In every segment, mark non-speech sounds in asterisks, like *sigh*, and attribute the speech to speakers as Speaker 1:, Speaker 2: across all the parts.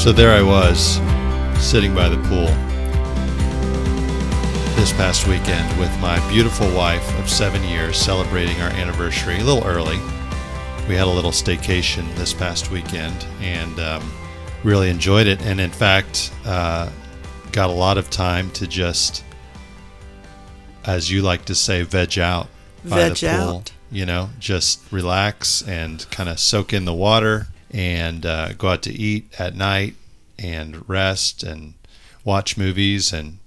Speaker 1: So there I was, sitting by the pool this past weekend with my beautiful wife of seven years celebrating our anniversary a little early. We had a little staycation this past weekend and um, really enjoyed it. And in fact, uh, got a lot of time to just, as you like to say, veg out by
Speaker 2: Veg
Speaker 1: the pool.
Speaker 2: out.
Speaker 1: You know, just relax and kind of soak in the water and uh, go out to eat at night and rest and watch movies. And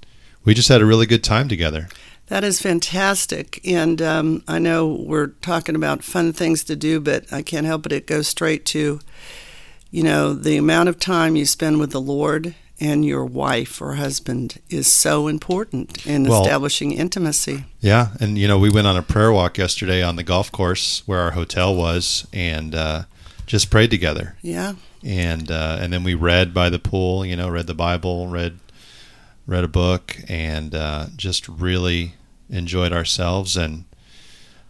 Speaker 1: we just had a really good time together.
Speaker 2: That is fantastic. And um, I know we're talking about fun things to do, but I can't help it. It goes straight to, you know, the amount of time you spend with the Lord and your wife or husband is so important in
Speaker 1: Well-
Speaker 2: establishing intimacy.
Speaker 1: Yeah, and you know, we went on a prayer walk yesterday on the golf course where our hotel was, and uh, just prayed together.
Speaker 2: Yeah.
Speaker 1: And uh, and then we read by the pool. You know, read the Bible, read read a book, and uh, just really enjoyed ourselves. And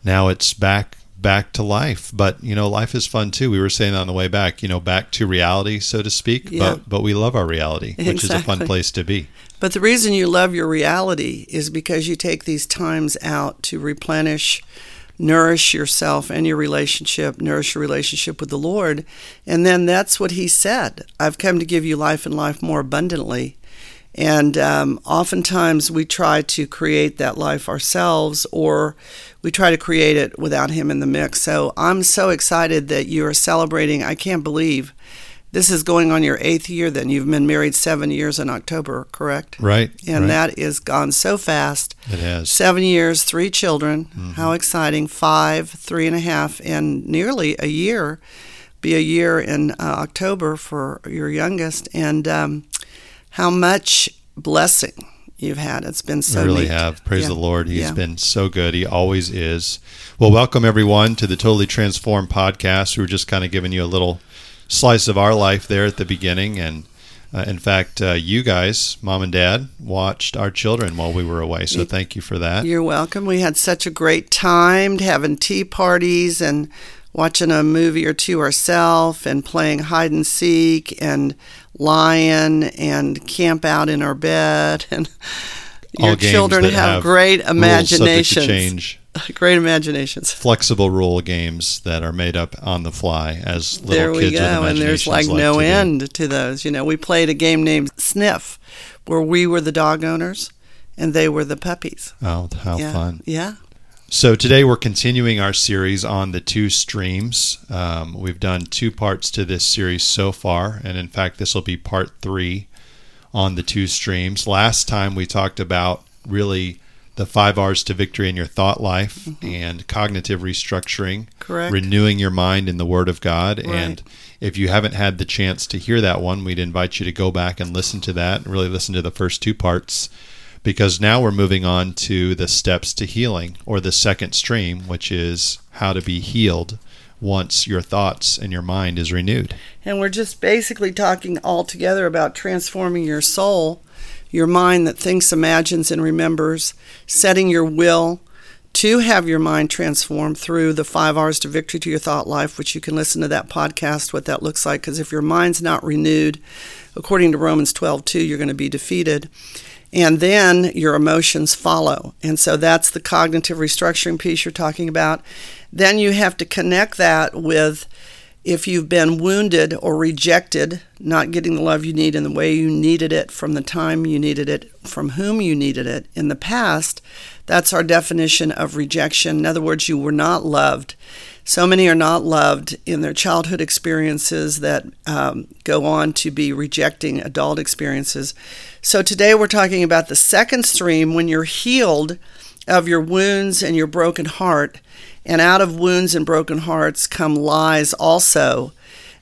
Speaker 1: now it's back back to life. But you know, life is fun too. We were saying on the way back, you know, back to reality, so to speak.
Speaker 2: Yeah.
Speaker 1: But but we love our reality, which is a fun place to be.
Speaker 2: But the reason you love your reality is because you take these times out to replenish, nourish yourself and your relationship, nourish your relationship with the Lord. And then that's what He said I've come to give you life and life more abundantly. And um, oftentimes we try to create that life ourselves or we try to create it without Him in the mix. So I'm so excited that you are celebrating. I can't believe this is going on your eighth year, then. You've been married seven years in October, correct?
Speaker 1: Right.
Speaker 2: And
Speaker 1: right.
Speaker 2: that is gone so fast.
Speaker 1: it has.
Speaker 2: Seven years, three children.
Speaker 1: Mm-hmm.
Speaker 2: How exciting. Five, three and a half, and nearly a year. Be a year in uh, October for your youngest. And um, how much blessing you've had. It's been so
Speaker 1: I really
Speaker 2: neat.
Speaker 1: have. Praise
Speaker 2: Yeah.
Speaker 1: the Lord. He's
Speaker 2: Yeah.
Speaker 1: been so good. He always is. Well, welcome everyone to the Totally Transformed podcast. We were just kind of giving you a little slice of our life there at the beginning. And uh, in fact, uh, you guys, mom and dad, watched our children while we were away. So thank you for that.
Speaker 2: You're welcome. We had such a great time having tea parties and watching a movie or two ourselves and playing hide and seek and lion and camp out in our bed *laughs* and your children have,
Speaker 1: have
Speaker 2: great imaginations. *laughs* Great imaginations.
Speaker 1: Flexible rule games that are made up on the fly as little
Speaker 2: there we
Speaker 1: kids
Speaker 2: go. And there's like
Speaker 1: like
Speaker 2: no
Speaker 1: to do.
Speaker 2: end to those. You know, we played a game named Sniff where we were the dog owners and they were the puppies.
Speaker 1: Oh, how
Speaker 2: yeah.
Speaker 1: fun.
Speaker 2: Yeah.
Speaker 1: So today we're continuing our series on the two streams. Um, we've done two parts to this series so far, and in fact, this will be part three on the two streams. Last time we talked about really the five R's to victory in your thought life mm-hmm. and cognitive restructuring,
Speaker 2: Correct.
Speaker 1: renewing your mind in the Word of God.
Speaker 2: Right.
Speaker 1: And if you haven't had the chance to hear that one, we'd invite you to go back and listen to that and really listen to the first two parts because now we're moving on to the steps to healing or the second stream, which is how to be healed once your thoughts and your mind is renewed.
Speaker 2: And we're just basically talking all together about transforming your soul, your mind that thinks, imagines, and remembers, setting your will to have your mind transformed through the five R's to victory to your thought life, which you can listen to that podcast, what that looks like. Because if your mind's not renewed, according to Romans 12, 2, you're going to be defeated. And then your emotions follow. And so that's the cognitive restructuring piece you're talking about. Then you have to connect that with if you've been wounded or rejected, not getting the love you need in the way you needed it from the time you needed it, from whom you needed it in the past, that's our definition of rejection. In other words, you were not loved. So many are not loved in their childhood experiences that um, go on to be rejecting adult experiences. So today we're talking about the second stream when you're healed of your wounds and your broken heart, and out of wounds and broken hearts come lies also.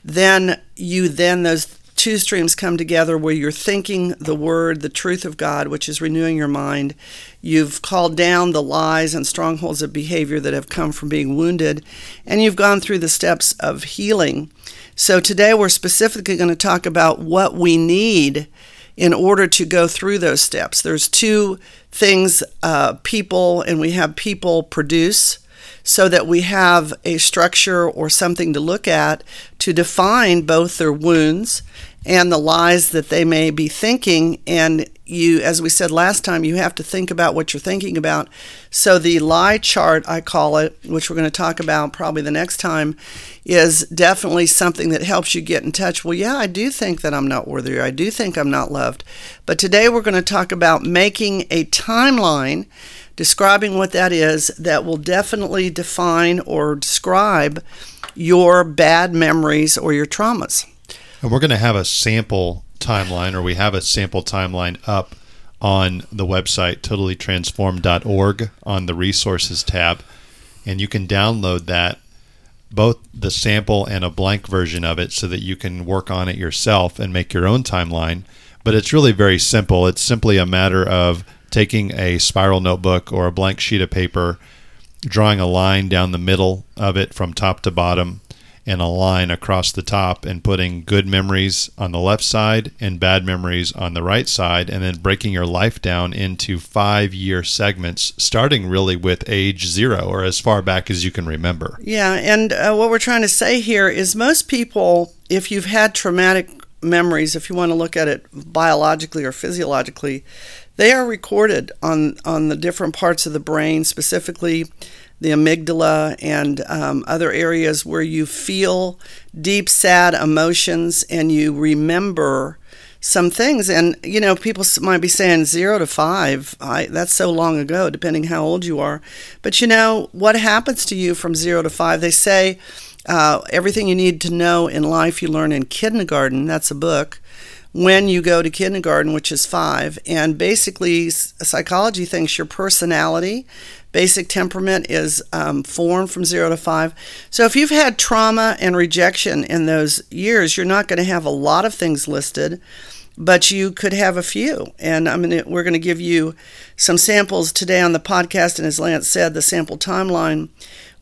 Speaker 2: Then you then those two streams come together where you're thinking the word, the truth of God, which is renewing your mind. You've called down the lies and strongholds of behavior that have come from being wounded, and you've gone through the steps of healing. So today we're specifically going to talk about what we need in order to go through those steps. There's two things uh, people, and we have people produce so that we have a structure or something to look at to define both their wounds and the lies that they may be thinking. And you, as we said last time, you have to think about what you're thinking about. So the lie chart, I call it, which we're going to talk about probably the next time, is definitely something that helps you get in touch. Well, yeah, I do think that I'm not worthy. I do think I'm not loved. But today we're going to talk about making a timeline describing what that is that will definitely define or describe your bad memories or your traumas.
Speaker 1: And we're going to have a sample timeline, or we have a sample timeline up on the website totallytransformed.org on the resources tab. And you can download that, both the sample and a blank version of it, so that you can work on it yourself and make your own timeline. But it's really very simple. It's simply a matter of taking a spiral notebook or a blank sheet of paper, drawing a line down the middle of it from top to bottom, and a line across the top, and putting good memories on the left side and bad memories on the right side, and then breaking your life down into five year segments, starting really with age zero or as far back as you can remember.
Speaker 2: Yeah, and uh, what we're trying to say here is most people, if you've had traumatic memories, if you want to look at it biologically or physiologically, they are recorded on, on the different parts of the brain, specifically the amygdala and um, other areas where you feel deep, sad emotions and you remember some things. And, you know, people might be saying zero to five. I, that's so long ago, depending how old you are. But, you know, what happens to you from zero to five? They say uh, everything you need to know in life you learn in kindergarten. That's a book when you go to kindergarten, which is five. And basically, psychology thinks your personality, basic temperament, is um, formed from zero to five. So if you've had trauma and rejection in those years, you're not going to have a lot of things listed. But you could have a few. And I mean, we're going to give you some samples today on the podcast. And as Lance said, the sample timeline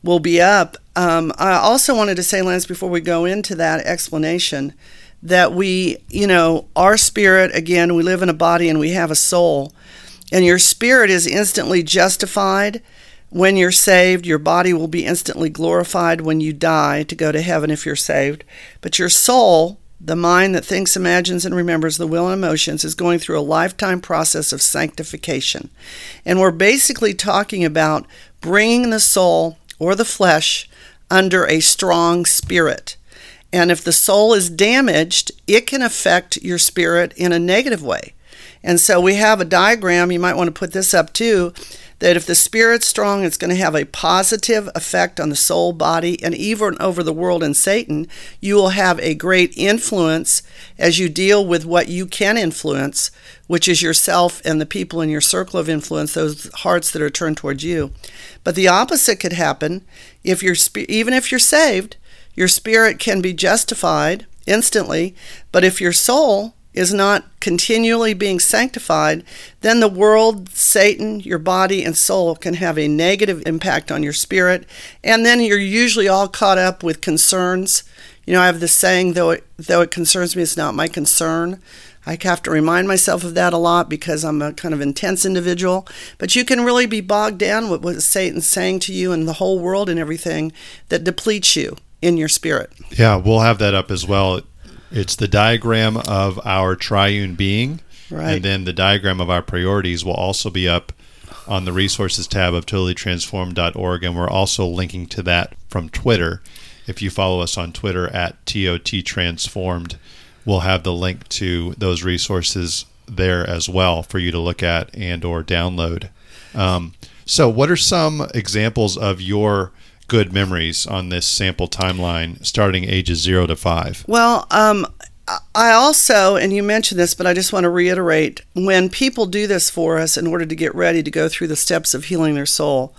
Speaker 2: will be up. Um, I also wanted to say, Lance, before we go into that explanation, that we, you know, our spirit, again, we live in a body and we have a soul, and your spirit is instantly justified when you're saved. Your body will be instantly glorified when you die to go to heaven if you're saved. But your soul, the mind that thinks, imagines, and remembers the will and emotions, is going through a lifetime process of sanctification. And we're basically talking about bringing the soul or the flesh under a strong spirit. And if the soul is damaged, it can affect your spirit in a negative way. And so we have a diagram, you might want to put this up too, that if the spirit's strong, it's going to have a positive effect on the soul, body, and even over the world and Satan. You will have a great influence as you deal with what you can influence, which is yourself and the people in your circle of influence, those hearts that are turned towards you. But the opposite could happen if you're even if you're saved your spirit can be justified instantly, but if your soul is not continually being sanctified, then the world, Satan, your body, and soul can have a negative impact on your spirit. And then you're usually all caught up with concerns. You know, I have this saying, though it, though it concerns me, it's not my concern. I have to remind myself of that a lot because I'm a kind of intense individual. But you can really be bogged down with what Satan's saying to you and the whole world and everything that depletes you in your spirit.
Speaker 1: Yeah, we'll have that up as well. It's the diagram of our triune being. Right. And then the diagram of our priorities will also be up on the resources tab of totallytransformed.org. And we're also linking to that from Twitter. If you follow us on Twitter at TOT Transformed, we'll have the link to those resources there as well for you to look at and or download. Um, so, what are some examples of your good memories on this sample timeline starting ages zero to five?
Speaker 2: Well, um, I also, and you mentioned this, but I just want to reiterate when people do this for us in order to get ready to go through the steps of healing their soul,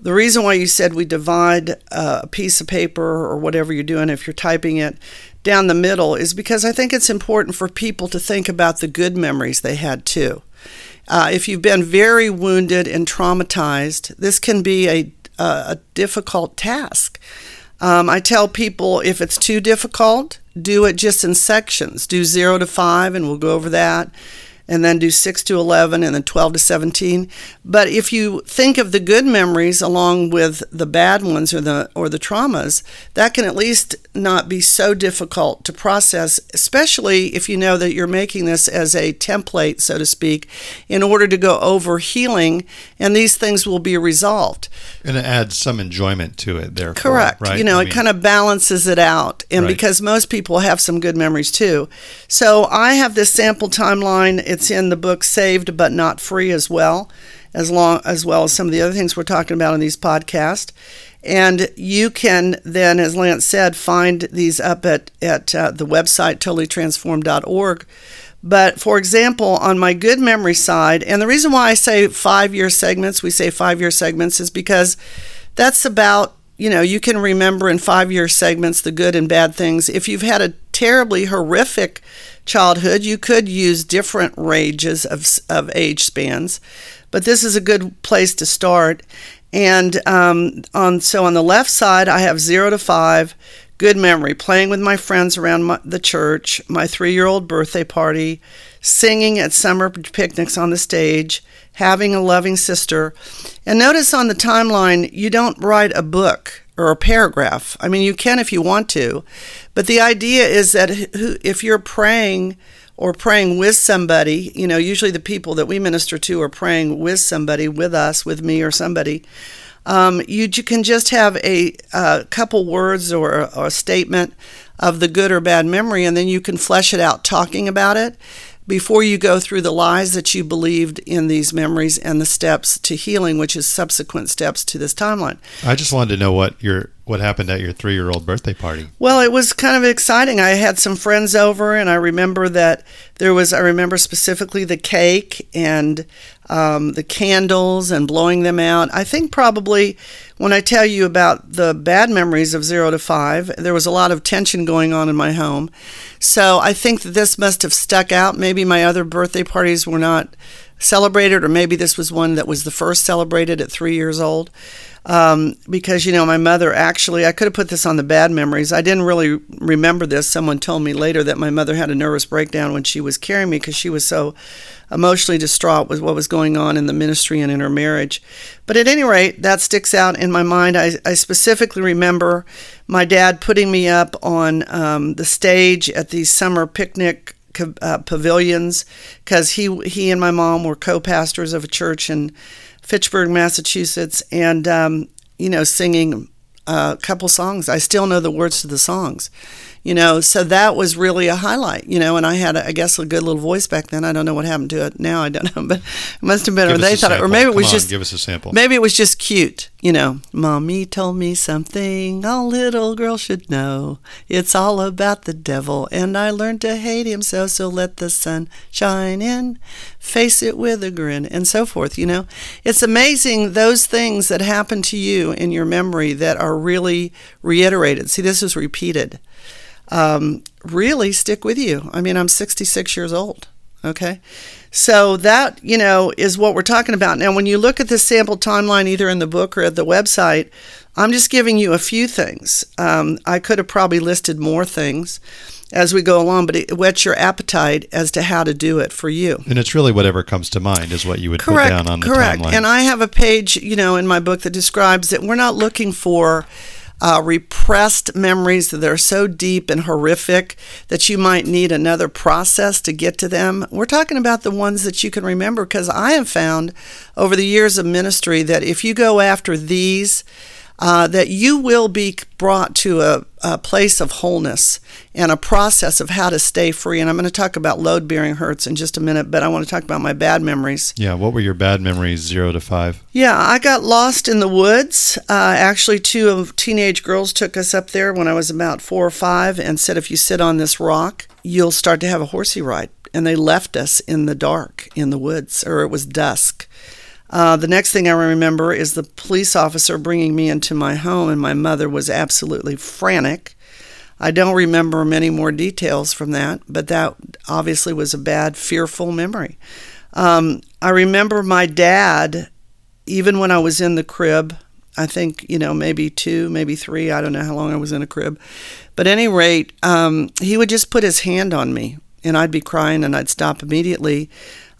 Speaker 2: the reason why you said we divide uh, a piece of paper or whatever you're doing, if you're typing it down the middle, is because I think it's important for people to think about the good memories they had too. Uh, if you've been very wounded and traumatized, this can be a a, difficult task. Um, I tell people if it's too difficult, do it just in sections. Do zero to five, and we'll go over that. And then do 6 to 11 and then 12 to 17 but if you think of the good memories along with the bad ones or the or the traumas that can at least not be so difficult to process especially if you know that you're making this as a template so to speak in order to go over healing and these things will be resolved.
Speaker 1: And it adds some enjoyment to it there
Speaker 2: correct.
Speaker 1: right?
Speaker 2: You know
Speaker 1: I
Speaker 2: it
Speaker 1: mean,
Speaker 2: kind of balances it out and
Speaker 1: Right.
Speaker 2: because most people have some good memories too. So i have this sample timeline. It's in the book saved but not free as well as long as well as some of the other things we're talking about in these podcasts and you can then as lance said find these up at, at uh, the website totallytransformed.org but for example, on my good memory side, and the reason why I say five year segments, we say five year segments, is because that's about, you know, you can remember in five year segments the good and bad things. If you've had a terribly horrific childhood, you could use different ranges of, of age spans, but this is a good place to start. And um, on so on the left side, I have zero to five, good memory, playing with my friends around my, the church, my three year old birthday party, singing at summer picnics on the stage, having a loving sister. And notice on the timeline, you don't write a book or a paragraph. I mean, you can if you want to, but the idea is that if you're praying or praying with somebody, you know, usually the people that we minister to are praying with somebody, with us, with me, or somebody. Um, you, you can just have a, a couple words or, or a statement of the good or bad memory, and then you can flesh it out talking about it before you go through the lies that you believed in these memories and the steps to healing, which is subsequent steps to this timeline.
Speaker 1: I just wanted to know what your what happened at your three year old birthday party.
Speaker 2: Well, it was kind of exciting. I had some friends over, and I remember that there was, I remember specifically the cake and um, the candles and blowing them out. I think probably when I tell you about the bad memories of zero to five, there was a lot of tension going on in my home. So I think that this must have stuck out. Maybe my other birthday parties were not celebrated, or maybe this was one that was the first celebrated at three years old. Um, because you know my mother actually I could have put this on the bad memories. I didn't really remember this. Someone told me later that my mother had a nervous breakdown when she was carrying me because she was so emotionally distraught with what was going on in the ministry and in her marriage. But at any rate, that sticks out in my mind. I, I specifically remember my dad putting me up on um, the stage at these summer picnic uh, pavilions because he he and my mom were co-pastors of a church in Fitchburg, Massachusetts, and um, you know singing a couple songs. I still know the words to the songs, you know. So that was really a highlight, you know. And I had, I guess, a good little voice back then. I don't know what happened to it now. I don't know, *laughs* but it must have been,
Speaker 1: Give
Speaker 2: or they
Speaker 1: a
Speaker 2: thought, it, or maybe it was
Speaker 1: on,
Speaker 2: just
Speaker 1: give us a sample.
Speaker 2: Maybe it was just cute, you know. Mommy told me something a little girl should know. It's all about the devil, and I learned to hate him so, so let the sun shine in. Face it with a grin, and so forth, you know. It's amazing those things that happen to you in your memory that are really reiterated. See, this is repeated. Um, really stick with you. I mean, I'm 66 years old. Okay. So that, you know, is what we're talking about. Now, when you look at the sample timeline, either in the book or at the website, I'm just giving you a few things. Um, I could have probably listed more things as we go along, but it whets your appetite as to how to do it for you.
Speaker 1: And it's really whatever comes to mind is what you would
Speaker 2: Correct.
Speaker 1: put down on the
Speaker 2: correct.
Speaker 1: timeline.
Speaker 2: And I have a page, you know, in my book that describes that we're not looking for uh, repressed memories that are so deep and horrific that you might need another process to get to them. We're talking about the ones that you can remember because I have found over the years of ministry that if you go after these, uh, that you will be brought to a, a place of wholeness and a process of how to stay free. And I'm going to talk about load bearing hurts in just a minute, but I want to talk about my bad memories.
Speaker 1: yeah, what were your bad memories, zero to five?
Speaker 2: Yeah, I got lost in the woods. Uh, actually, two of teenage girls took us up there when I was about four or five and said, if you sit on this rock, you'll start to have a horsey ride. And they left us in the dark in the woods, or it was dusk. Uh, the next thing I remember is the police officer bringing me into my home, and my mother was absolutely frantic. I don't remember many more details from that, but that obviously was a bad, fearful memory. Um, I remember my dad, even when I was in the crib, I think, you know, maybe two, maybe three, I don't know how long I was in a crib. But any rate, um, he would just put his hand on me and I'd be crying and I'd stop immediately.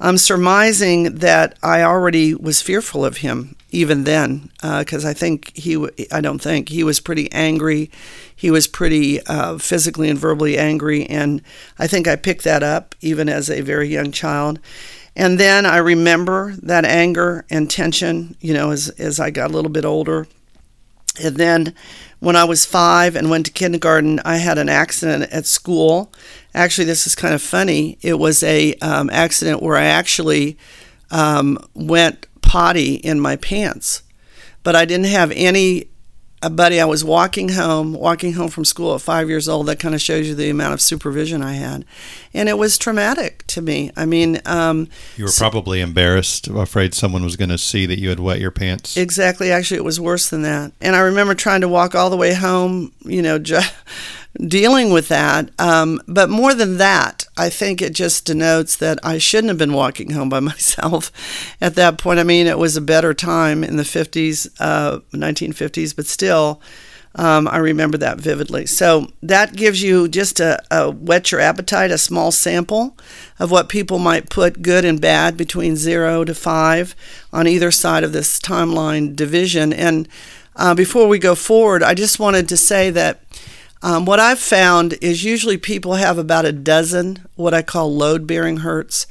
Speaker 2: I'm surmising that I already was fearful of him even then, because uh, I think he, I don't think he was pretty angry. He was pretty uh, physically and verbally angry, and I think I picked that up even as a very young child. And then I remember that anger and tension, you know, as as I got a little bit older. And then when I was five and went to kindergarten, I had an accident at school. Actually, this is kind of funny. It was a um, accident where I actually um, went potty in my pants, but I didn't have any a buddy, I was walking home, walking home from school at five years old. That kind of shows you the amount of supervision I had. And it was traumatic to me. I mean, um,
Speaker 1: you were probably embarrassed, afraid someone was going to see that you had wet your pants.
Speaker 2: Exactly. Actually, it was worse than that. And I remember trying to walk all the way home, you know, *laughs* dealing with that. Um, but more than that, I think it just denotes that I shouldn't have been walking home by *laughs* myself at that point. I mean, it was a better time in the 50s, uh, 1950s, but still, um, I remember that vividly. So that gives you just a, a whet your appetite, a small sample of what people might put good and bad between zero to five on either side of this timeline division. And uh, before we go forward, I just wanted to say that um, what I've found is usually people have about a dozen what I call load bearing hurts.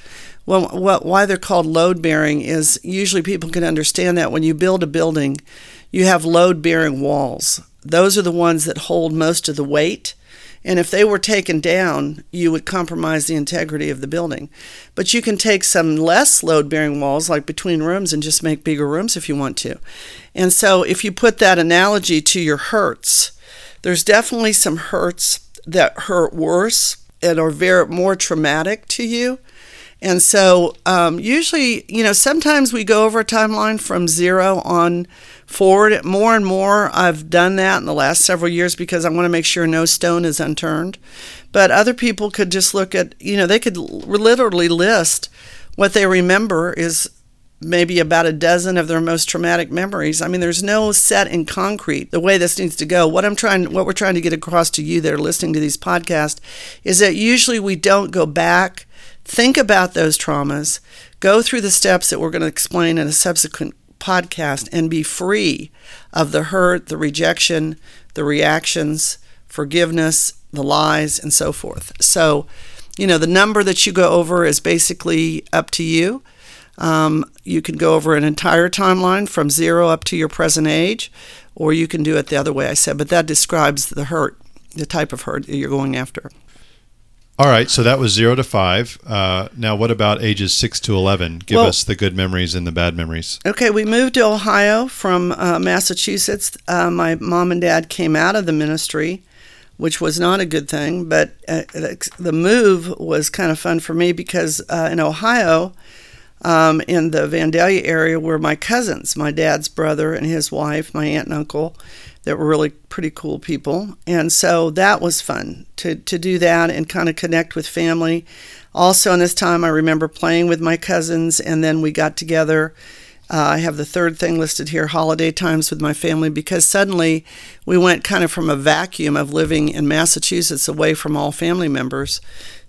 Speaker 2: Well, what, why they're called load bearing is usually people can understand that when you build a building, you have load bearing walls. Those are the ones that hold most of the weight. And if they were taken down, you would compromise the integrity of the building. But you can take some less load bearing walls, like between rooms, and just make bigger rooms if you want to. And so, if you put that analogy to your hurts, there's definitely some hurts that hurt worse and are very more traumatic to you. And so, um, usually, you know, sometimes we go over a timeline from zero on forward. More and more, I've done that in the last several years because I want to make sure no stone is unturned. But other people could just look at, you know, they could literally list what they remember is maybe about a dozen of their most traumatic memories. I mean, there's no set in concrete the way this needs to go. What I'm trying, what we're trying to get across to you that are listening to these podcasts is that usually we don't go back, think about those traumas, go through the steps that we're going to explain in a subsequent podcast, and be free of the hurt, the rejection, the reactions, forgiveness, the lies, and so forth. So, you know, the number that you go over is basically up to you. Um, you can go over an entire timeline from zero up to your present age, or you can do it the other way I said, but that describes the hurt, the type of hurt that you're going after.
Speaker 1: All right, so that was zero to five. Uh, now, what about ages six to 11? Give well, us the good memories and the bad memories.
Speaker 2: Okay, we moved to Ohio from uh, Massachusetts. Uh, my mom and dad came out of the ministry, which was not a good thing, but uh, the move was kind of fun for me because uh, in Ohio, um, in the Vandalia area were my cousins, my dad's brother and his wife, my aunt and uncle, that were really pretty cool people. And so that was fun to, to do that and kind of connect with family. Also, in this time, I remember playing with my cousins, and then we got together. Uh, I have the third thing listed here holiday times with my family because suddenly we went kind of from a vacuum of living in Massachusetts away from all family members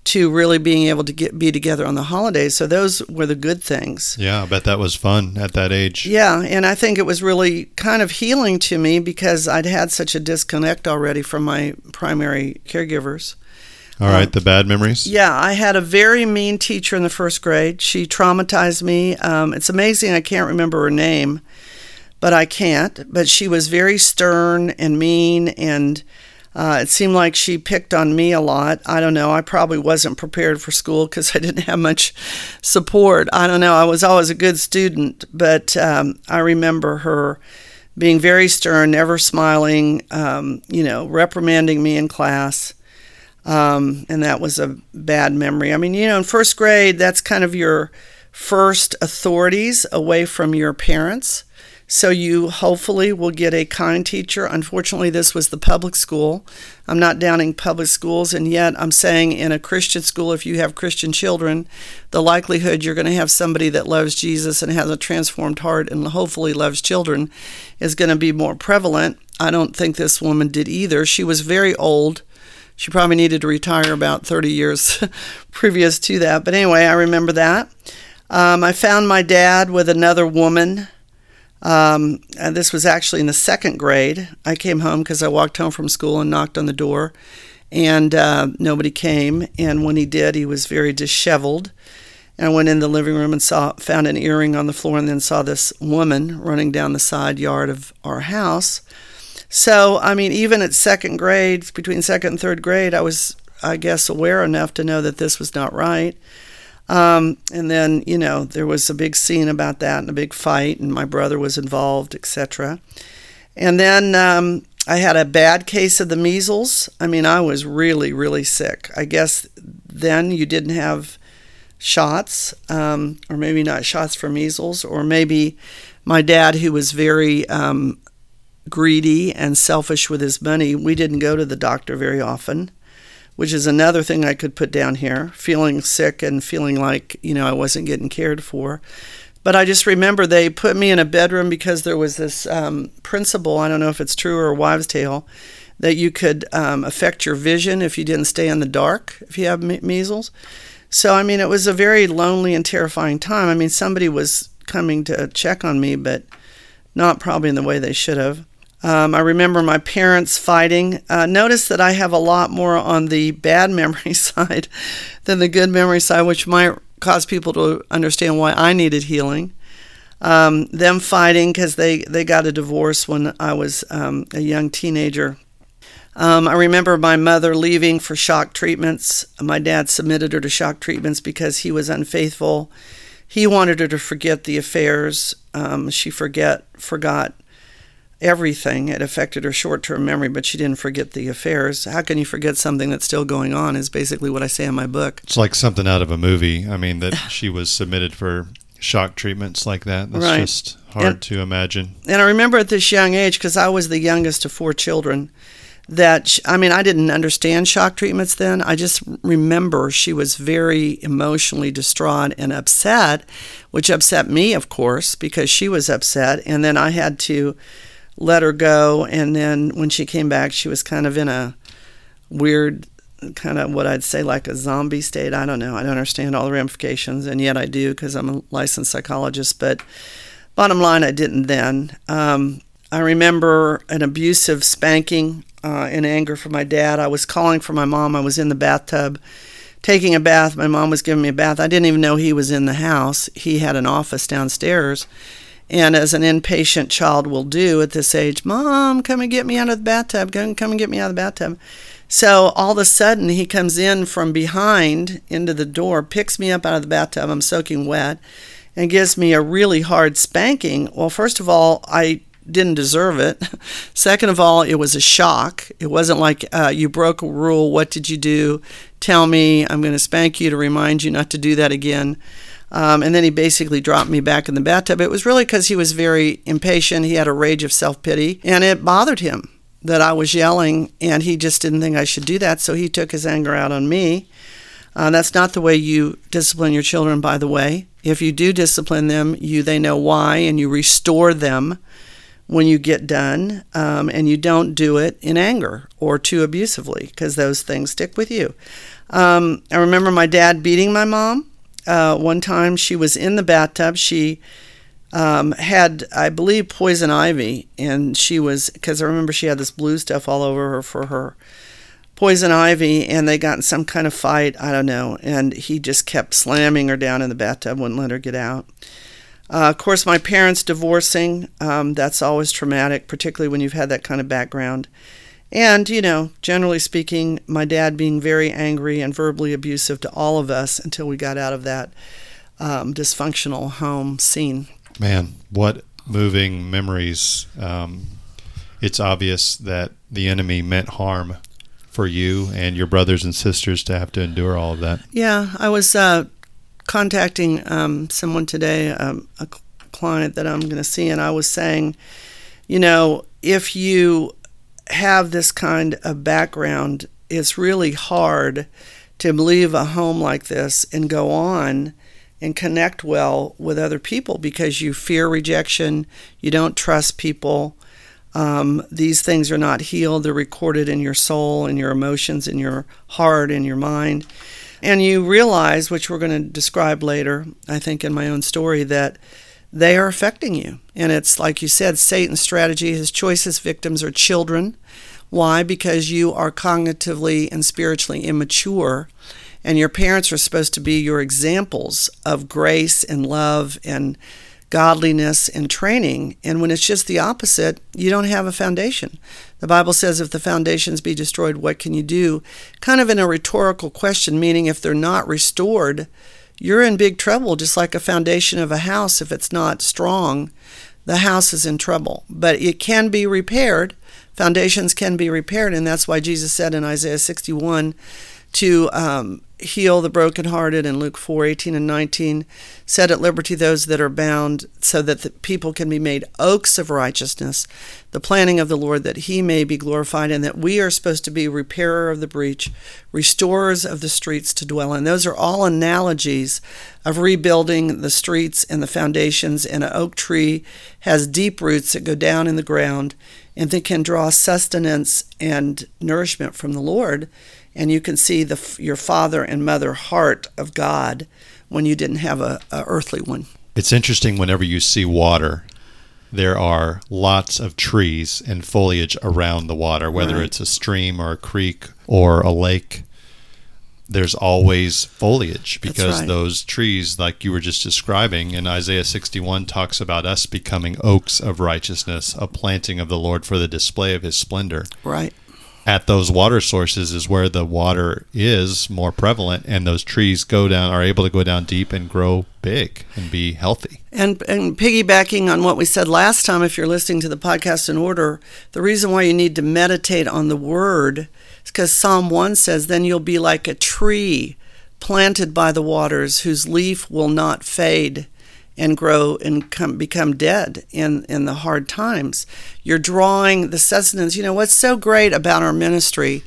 Speaker 2: to really being able to get be together on the holidays. So those were the good things.
Speaker 1: Yeah, I bet that was fun at that age.
Speaker 2: Yeah, and I think it was really kind of healing to me because I'd had such a disconnect already from my primary caregivers.
Speaker 1: All right, um, the bad memories.
Speaker 2: Yeah, I had a very mean teacher in the first grade. She traumatized me. Um, it's amazing I can't remember her name, but I can't. But she was very stern and mean and uh, it seemed like she picked on me a lot. I don't know. I probably wasn't prepared for school because *laughs* I didn't have much support. I don't know. I was always a good student, but um, I remember her being very stern, never smiling, um, you know, reprimanding me in class. Um, and that was a bad memory. I mean, you know, in first grade, that's kind of your first authorities away from your parents. So you hopefully will get a kind teacher. Unfortunately, this was the public school. I'm not downing public schools, and yet I'm saying in a Christian school, if you have Christian children, the likelihood you're going to have somebody that loves Jesus and has a transformed heart and hopefully loves children is going to be more prevalent. I don't think this woman did either. She was very old. She probably needed to retire about 30 years *laughs* previous to that. But anyway, I remember that. Um, I found my dad with another woman. Um, and this was actually in the second grade. I came home because I walked home from school and knocked on the door, and uh, nobody came. And when he did, he was very disheveled. And I went in the living room and saw found an earring on the floor, and then saw this woman running down the side yard of our house. So, I mean, even at second grade, between second and third grade, I was, I guess, aware enough to know that this was not right. Um, and then, you know, there was a big scene about that and a big fight, and my brother was involved, etc. And then um, I had a bad case of the measles. I mean, I was really, really sick. I guess then you didn't have shots, um, or maybe not shots for measles, or maybe my dad, who was very um, greedy and selfish with his money, we didn't go to the doctor very often which is another thing I could put down here, feeling sick and feeling like, you know, I wasn't getting cared for. But I just remember they put me in a bedroom because there was this um, principle, I don't know if it's true or a wives' tale, that you could um, affect your vision if you didn't stay in the dark if you have me- measles. So, I mean, it was a very lonely and terrifying time. I mean, somebody was coming to check on me, but not probably in the way they should have. Um, I remember my parents fighting. Uh, notice that I have a lot more on the bad *laughs* memory side than the good memory side, which might cause people to understand why I needed healing. Um, them fighting because they, they got a divorce when I was um, a young teenager. Um, I remember my mother leaving for shock treatments. My dad submitted her to shock treatments because he was unfaithful. He wanted her to forget the affairs. Um, she forget forgot everything. It affected her short term memory, but she didn't forget the affairs. How can you forget something that's still going on? Is basically what I say in my book.
Speaker 1: It's like something out of a movie. I mean, that *sighs* she was submitted for shock treatments like that. That's right. just hard and, to imagine.
Speaker 2: And I remember at this young age, because I was the youngest of four children, that I mean, I didn't understand shock treatments then. I just remember she was very emotionally distraught and upset, which upset me, of course, because she was upset. And then I had to let her go. And then when she came back, she was kind of in a weird, kind of what I'd say like a zombie state. I don't know. I don't understand all the ramifications, and yet I do because I'm a licensed psychologist. But bottom line, I didn't then. Um, I remember an abusive spanking uh, in anger from my dad. I was calling for my mom. I was in the bathtub taking a bath. My mom was giving me a bath. I didn't even know he was in the house. He had an office downstairs. And as an impatient child will do at this age, Mom, come and get me out of the bathtub. Come, come and get me out of the bathtub. So all of a sudden, he comes in from behind into the door, picks me up out of the bathtub. I'm soaking wet, and gives me a really hard spanking. Well, first of all, I didn't deserve it. *laughs* Second of all, it was a shock. It wasn't like uh, you broke a rule. What did you do? Tell me. I'm going to spank you to remind you not to do that again. Um, and then he basically dropped me back in the bathtub. It was really because he was very impatient. He had a rage of self pity, and it bothered him that I was yelling, and he just didn't think I should do that. So he took his anger out on me. Uh, that's not the way you discipline your children, by the way. If you do discipline them, you they know why, and you restore them when you get done, um, and you don't do it in anger or too abusively, because those things stick with you. Um, I remember my dad beating my mom uh, one time she was in the bathtub. She um, had, I believe, poison ivy, and she was because I remember she had this blue stuff all over her for her poison ivy, and they got in some kind of fight. I don't know, and he just kept slamming her down in the bathtub, wouldn't let her get out. Uh, of course, my parents divorcing, um, that's always traumatic, particularly when you've had that kind of background. And, you know, generally speaking, my dad being very angry and verbally abusive to all of us until we got out of that um, dysfunctional home scene.
Speaker 1: Man, what moving memories. Um, it's obvious that the enemy meant harm for you and your brothers and sisters to have to endure all of that.
Speaker 2: Yeah, I was uh, contacting um, someone today, um, a client that I'm going to see, and I was saying, you know, if you have this kind of background, it's really hard to leave a home like this and go on and connect well with other people because you fear rejection, you don't trust people, um, these things are not healed. They're recorded in your soul, in your emotions, in your heart, in your mind. And you realize, which we're going to describe later, I think, in my own story, that they are affecting you. And it's like you said, Satan's strategy, his choicest victims are children. Why? Because you are cognitively and spiritually immature, and your parents are supposed to be your examples of grace and love and godliness and training. And when it's just the opposite, you don't have a foundation. The Bible says, if the foundations be destroyed, what can you do? Kind of in a rhetorical question, meaning if they're not restored, you're in big trouble, just like a foundation of a house. If it's not strong, the house is in trouble. But it can be repaired. Foundations can be repaired. And that's why Jesus said in Isaiah 61 to um, heal the brokenhearted in Luke 4 18 and 19, set at liberty those that are bound, so that the people can be made oaks of righteousness, the planning of the Lord, that he may be glorified, and that we are supposed to be repairer of the breach, restorers of the streets to dwell in. Those are all analogies of rebuilding the streets and the foundations, and an oak tree has deep roots that go down in the ground and that can draw sustenance and nourishment from the Lord and you can see the your father and mother heart of God when you didn't have a, a earthly one.
Speaker 1: It's interesting whenever you see water, there are lots of trees and foliage around the water, whether right. it's a stream or a creek or a lake. There's always foliage because right. those trees, like you were just describing, in Isaiah 61 talks about us becoming oaks of righteousness, a planting of the Lord for the display of his splendor.
Speaker 2: Right
Speaker 1: at those water sources is where the water is more prevalent and those trees go down are able to go down deep and grow big and be healthy.
Speaker 2: And and piggybacking on what we said last time if you're listening to the podcast in order the reason why you need to meditate on the word is because psalm 1 says then you'll be like a tree planted by the waters whose leaf will not fade and grow and come, become dead in, in the hard times. You're drawing the sustenance. You know, what's so great about our ministry,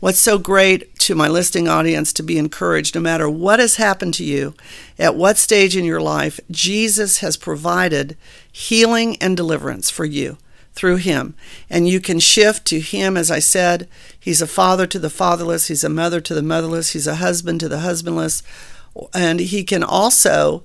Speaker 2: what's so great to my listening audience to be encouraged, no matter what has happened to you, at what stage in your life, Jesus has provided healing and deliverance for you through him. And you can shift to him, as I said, he's a father to the fatherless, he's a mother to the motherless, he's a husband to the husbandless. And he can also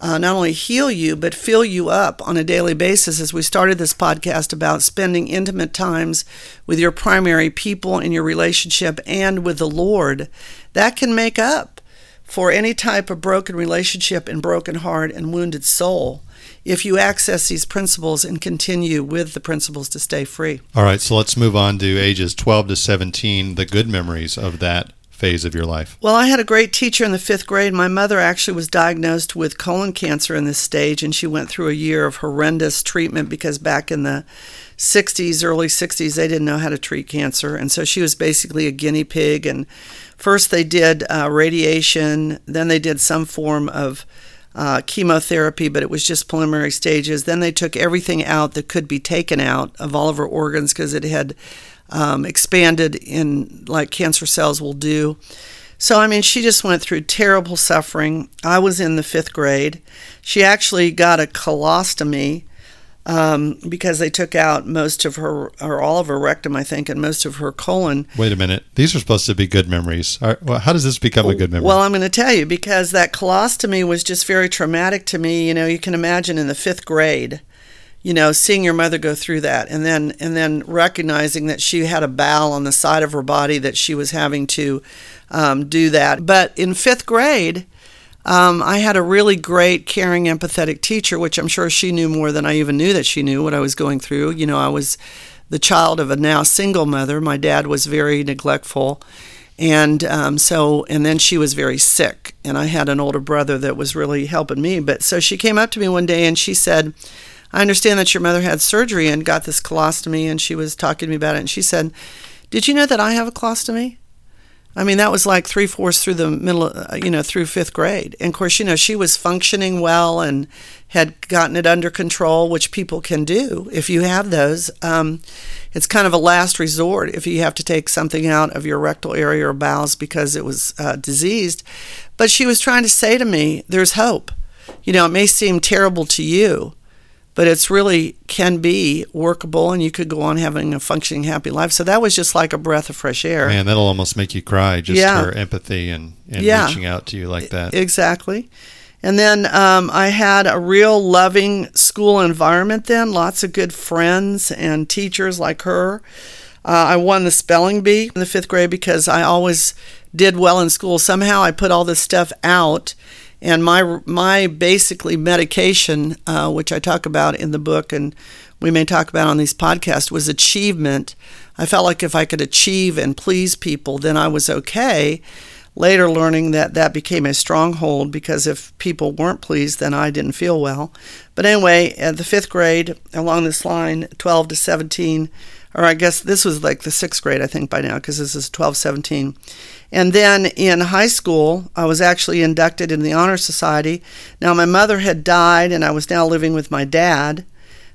Speaker 2: uh, not only heal you, but fill you up on a daily basis. As we started this podcast about spending intimate times with your primary people in your relationship and with the Lord, that can make up for any type of broken relationship and broken heart and wounded soul if you access these principles and continue with the principles to stay free.
Speaker 1: All right, so let's move on to ages 12 to 17, the good memories of that phase of your life?
Speaker 2: Well, I had a great teacher in the fifth grade. My mother actually was diagnosed with colon cancer in this stage, and she went through a year of horrendous treatment because back in the 60s, early 60s, they didn't know how to treat cancer. And so she was basically a guinea pig. And first they did uh, radiation, then they did some form of uh, chemotherapy, but it was just preliminary stages. Then they took everything out that could be taken out of all of her organs because it had um, expanded in like cancer cells will do. So, I mean, she just went through terrible suffering. I was in the fifth grade. She actually got a colostomy um, because they took out most of her, or all of her rectum, I think, and most of her colon.
Speaker 1: Wait a minute. These are supposed to be good memories. How does this become a good memory?
Speaker 2: Well, I'm going to tell you because that colostomy was just very traumatic to me. You know, you can imagine in the fifth grade you know, seeing your mother go through that and then and then recognizing that she had a bowel on the side of her body that she was having to um, do that. But in fifth grade, um, I had a really great, caring, empathetic teacher, which I'm sure she knew more than I even knew that she knew what I was going through. You know, I was the child of a now single mother. My dad was very neglectful. And um, so, and then she was very sick, and I had an older brother that was really helping me. But so she came up to me one day and she said, I understand that your mother had surgery and got this colostomy, and she was talking to me about it. And she said, Did you know that I have a colostomy? I mean, that was like three fourths through the middle, uh, you know, through fifth grade. And of course, you know, she was functioning well and had gotten it under control, which people can do if you have those. Um, it's kind of a last resort if you have to take something out of your rectal area or bowels because it was uh, diseased. But she was trying to say to me, there's hope. You know, it may seem terrible to you, but it's really can be workable and you could go on having a functioning happy life so that was just like a breath of fresh air
Speaker 1: Man, that'll almost make you cry. Just
Speaker 2: Yeah.
Speaker 1: her empathy and, and
Speaker 2: Yeah.
Speaker 1: reaching out to you like that.
Speaker 2: exactly and then um, i had a real loving school environment then lots of good friends and teachers like her uh, i won the spelling bee in the fifth grade because i always did well in school somehow i put all this stuff out and my my basically medication, uh, which I talk about in the book, and we may talk about on these podcasts, was achievement. I felt like if I could achieve and please people, then I was okay. Later, learning that that became a stronghold because if people weren't pleased, then I didn't feel well. But anyway, at the fifth grade, along this line, 12 to 17, or I guess this was like the sixth grade, I think, by now, because this is 12, 17. And then in high school, I was actually inducted in the Honor Society. Now, my mother had died, and I was now living with my dad.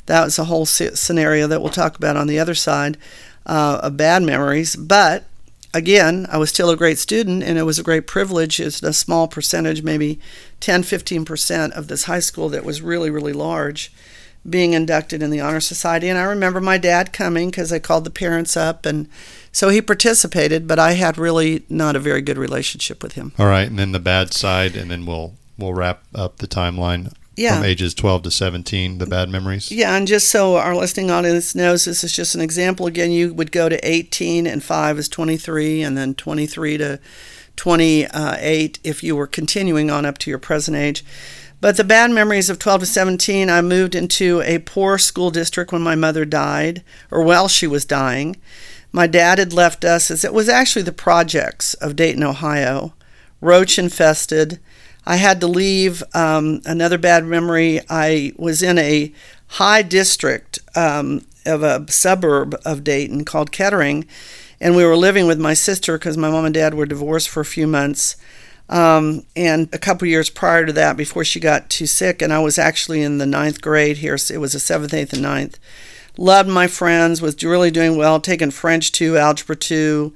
Speaker 2: That was a whole scenario that we'll talk about on the other side uh, of bad memories. But again, I was still a great student, and it was a great privilege. It's a small percentage, maybe 10, 15% of this high school that was really, really large, being inducted in the Honor Society. And I remember my dad coming because I called the parents up, and so he participated, but I had really not a very good relationship with him.
Speaker 1: All right, and then the bad side, and then we'll we'll wrap up the timeline
Speaker 2: Yeah.
Speaker 1: from ages 12 to 17, the bad memories.
Speaker 2: Yeah, and just so our listening audience knows, this is just an example. Again, you would go to 18 and 5 is 23, and then 23 to 28 if you were continuing on up to your present age. But the bad memories of 12 to 17, I moved into a poor school district when my mother died, or while she was dying. My dad had left us as it was actually the projects of Dayton, Ohio, roach infested. I had to leave. Um, another bad memory I was in a high district um, of a suburb of Dayton called Kettering, and we were living with my sister because my mom and dad were divorced for a few months. Um, and a couple years prior to that, before she got too sick, and I was actually in the ninth grade here, so it was a seventh, eighth, and ninth. Loved my friends, was really doing well, taking French 2, Algebra 2,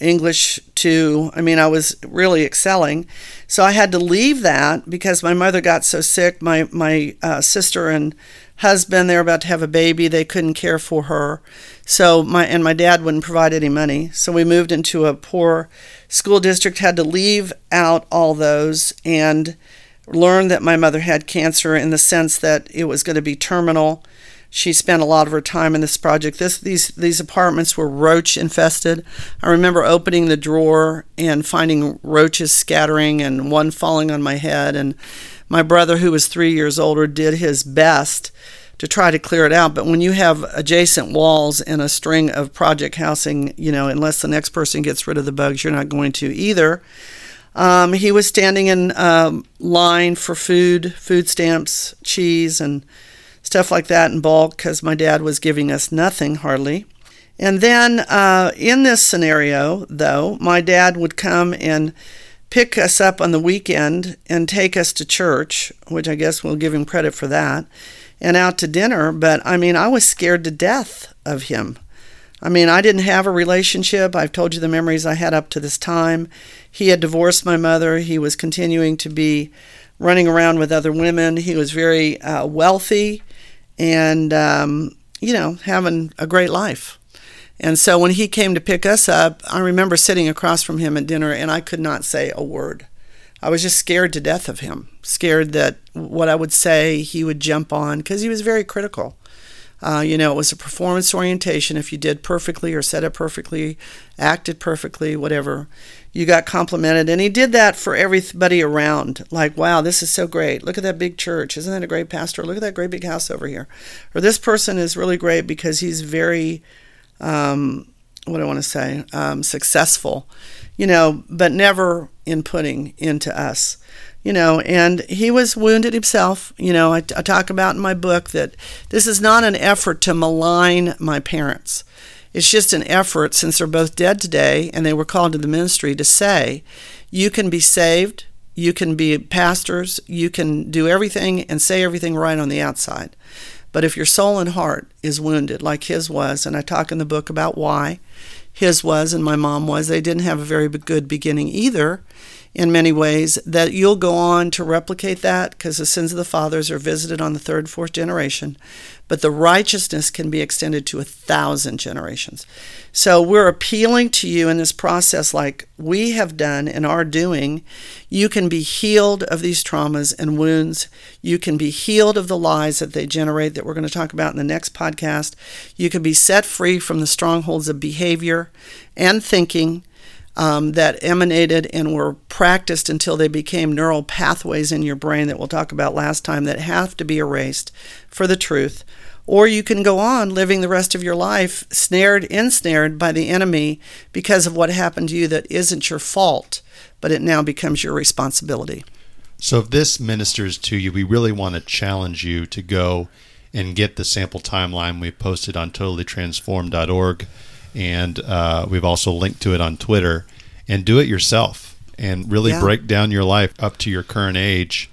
Speaker 2: English 2. I mean, I was really excelling. So I had to leave that because my mother got so sick. My, my uh, sister and husband, they were about to have a baby. They couldn't care for her. So my and my dad wouldn't provide any money. So we moved into a poor school district, had to leave out all those and learned that my mother had cancer in the sense that it was going to be terminal. She spent a lot of her time in this project. This these these apartments were roach infested. I remember opening the drawer and finding roaches scattering and one falling on my head and my brother who was 3 years older did his best to try to clear it out. But when you have adjacent walls and a string of project housing, you know, unless the next person gets rid of the bugs, you're not going to either. Um, he was standing in um, line for food, food stamps, cheese, and stuff like that in bulk because my dad was giving us nothing hardly. And then uh, in this scenario, though, my dad would come and pick us up on the weekend and take us to church, which I guess we'll give him credit for that, and out to dinner. But I mean, I was scared to death of him. I mean, I didn't have a relationship. I've told you the memories I had up to this time. He had divorced my mother. He was continuing to be running around with other women. He was very uh, wealthy and, um, you know, having a great life. And so when he came to pick us up, I remember sitting across from him at dinner and I could not say a word. I was just scared to death of him, scared that what I would say he would jump on because he was very critical. Uh, you know, it was a performance orientation. If you did perfectly or said it perfectly, acted perfectly, whatever, you got complimented. And he did that for everybody around. Like, wow, this is so great. Look at that big church. Isn't that a great pastor? Look at that great big house over here. Or this person is really great because he's very, um, what do I want to say, um, successful, you know, but never inputting into us you know, and he was wounded himself. You know, I, I, talk about in my book that this is not an effort to malign my parents. It's just an effort, since they're both dead today and they were called to the ministry, to say, you can be saved, you can be pastors, you can do everything and say everything right on the outside. But if your soul and heart is wounded, like his was, and I talk in the book about why his was and my mom was, they didn't have a very good beginning either in many ways, that you'll go on to replicate that because the sins of the fathers are visited on the third, fourth generation, but the righteousness can be extended to a thousand generations. So we're appealing to you in this process, like we have done and are doing. You can be healed of these traumas and wounds. You can be healed of the lies that they generate, that we're going to talk about in the next podcast. You can be set free from the strongholds of behavior and thinking um, that emanated and were practiced until they became neural pathways in your brain that we'll talk about last time that have to be erased for the truth. Or you can go on living the rest of your life snared, ensnared by the enemy because of what happened to you that isn't your fault, but it now becomes your responsibility.
Speaker 1: So, if this ministers to you, we really want to challenge you to go and get the sample timeline we posted on totallytransformed.org and uh, we've also linked to it on Twitter. And do it yourself, and really yeah. break down your life up to your current age,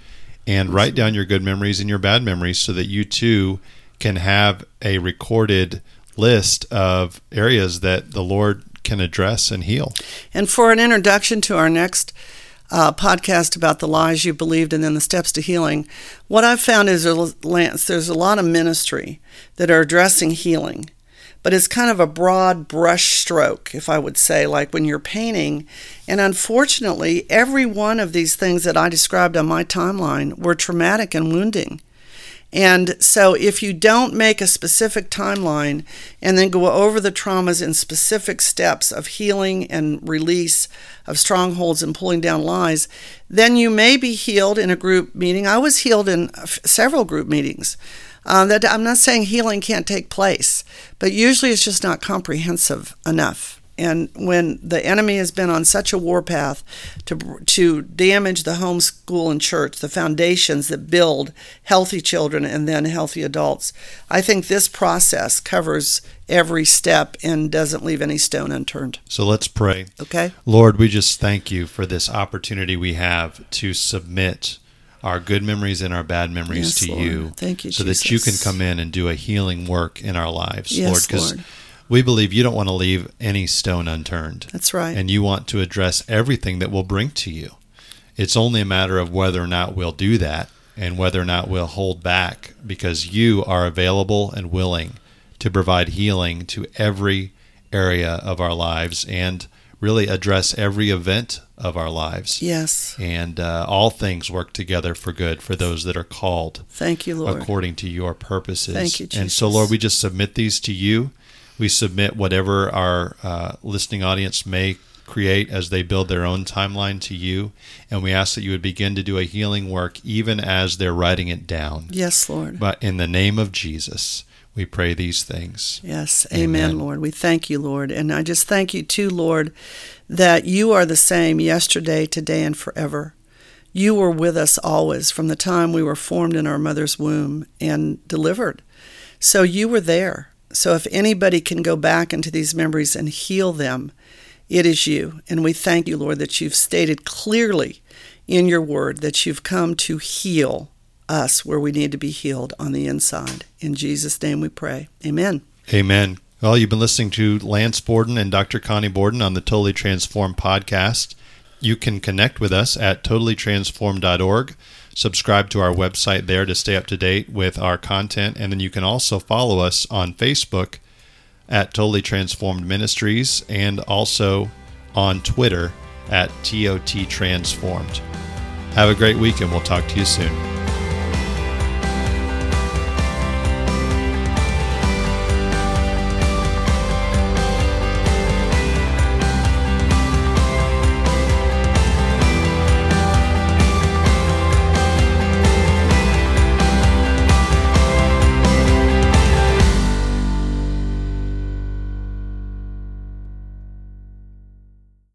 Speaker 1: and write down your good memories and your bad memories, so that you too can have a recorded list of areas that the Lord can address and heal.
Speaker 2: And for an introduction to our next uh, podcast about the lies you believed and then the steps to healing, what I've found is, Lance, there's a lot of ministry that are addressing healing but it's kind of a broad brush stroke, if I would say, like when you're painting. And unfortunately, every one of these things that I described on my timeline were traumatic and wounding. And so, if you don't make a specific timeline and then go over the traumas in specific steps of healing and release of strongholds and pulling down lies, then you may be healed in a group meeting. I was healed in several group meetings. Um, that I'm not saying healing can't take place, but usually it's just not comprehensive enough. And when the enemy has been on such a warpath to to damage the home, school, and church, the foundations that build healthy children and then healthy adults, I think this process covers every step and doesn't leave any stone unturned.
Speaker 1: So let's pray.
Speaker 2: Okay.
Speaker 1: Lord, we just thank you for this opportunity we have to submit our good memories and our bad memories
Speaker 2: yes,
Speaker 1: to
Speaker 2: Lord.
Speaker 1: you.
Speaker 2: Thank you,
Speaker 1: so
Speaker 2: Jesus.
Speaker 1: that you can come in and do a healing work in our lives,
Speaker 2: yes,
Speaker 1: Lord. Because we believe you don't want to leave any stone unturned.
Speaker 2: That's right.
Speaker 1: And you want to address everything that we'll bring to you. It's only a matter of whether or not we'll do that and whether or not we'll hold back because you are available and willing to provide healing to every area of our lives and really address every event of our lives.
Speaker 2: Yes.
Speaker 1: And uh, all things work together for good for those that are called.
Speaker 2: Thank you, Lord.
Speaker 1: According to your purposes.
Speaker 2: Thank you, Jesus.
Speaker 1: And so, Lord, we just submit these to you. We submit whatever our uh, listening audience may create as they build their own timeline to you. And we ask that you would begin to do a healing work even as they're writing it down.
Speaker 2: Yes, Lord.
Speaker 1: But in the name of Jesus. We pray these things.
Speaker 2: Yes, amen, amen, Lord. We thank you, Lord. And I just thank you, too, Lord, that you are the same yesterday, today, and forever. You were with us always from the time we were formed in our mother's womb and delivered. So you were there. So if anybody can go back into these memories and heal them, it is you. And we thank you, Lord, that you've stated clearly in your word that you've come to heal us where we need to be healed on the inside. In Jesus' name we pray. Amen.
Speaker 1: Amen. Well, you've been listening to Lance Borden and Dr. Connie Borden on the Totally Transformed podcast. You can connect with us at totallytransformed.org. Subscribe to our website there to stay up to date with our content. And then you can also follow us on Facebook at Totally Transformed Ministries and also on Twitter at TOT Transformed. Have a great week and we'll talk to you soon.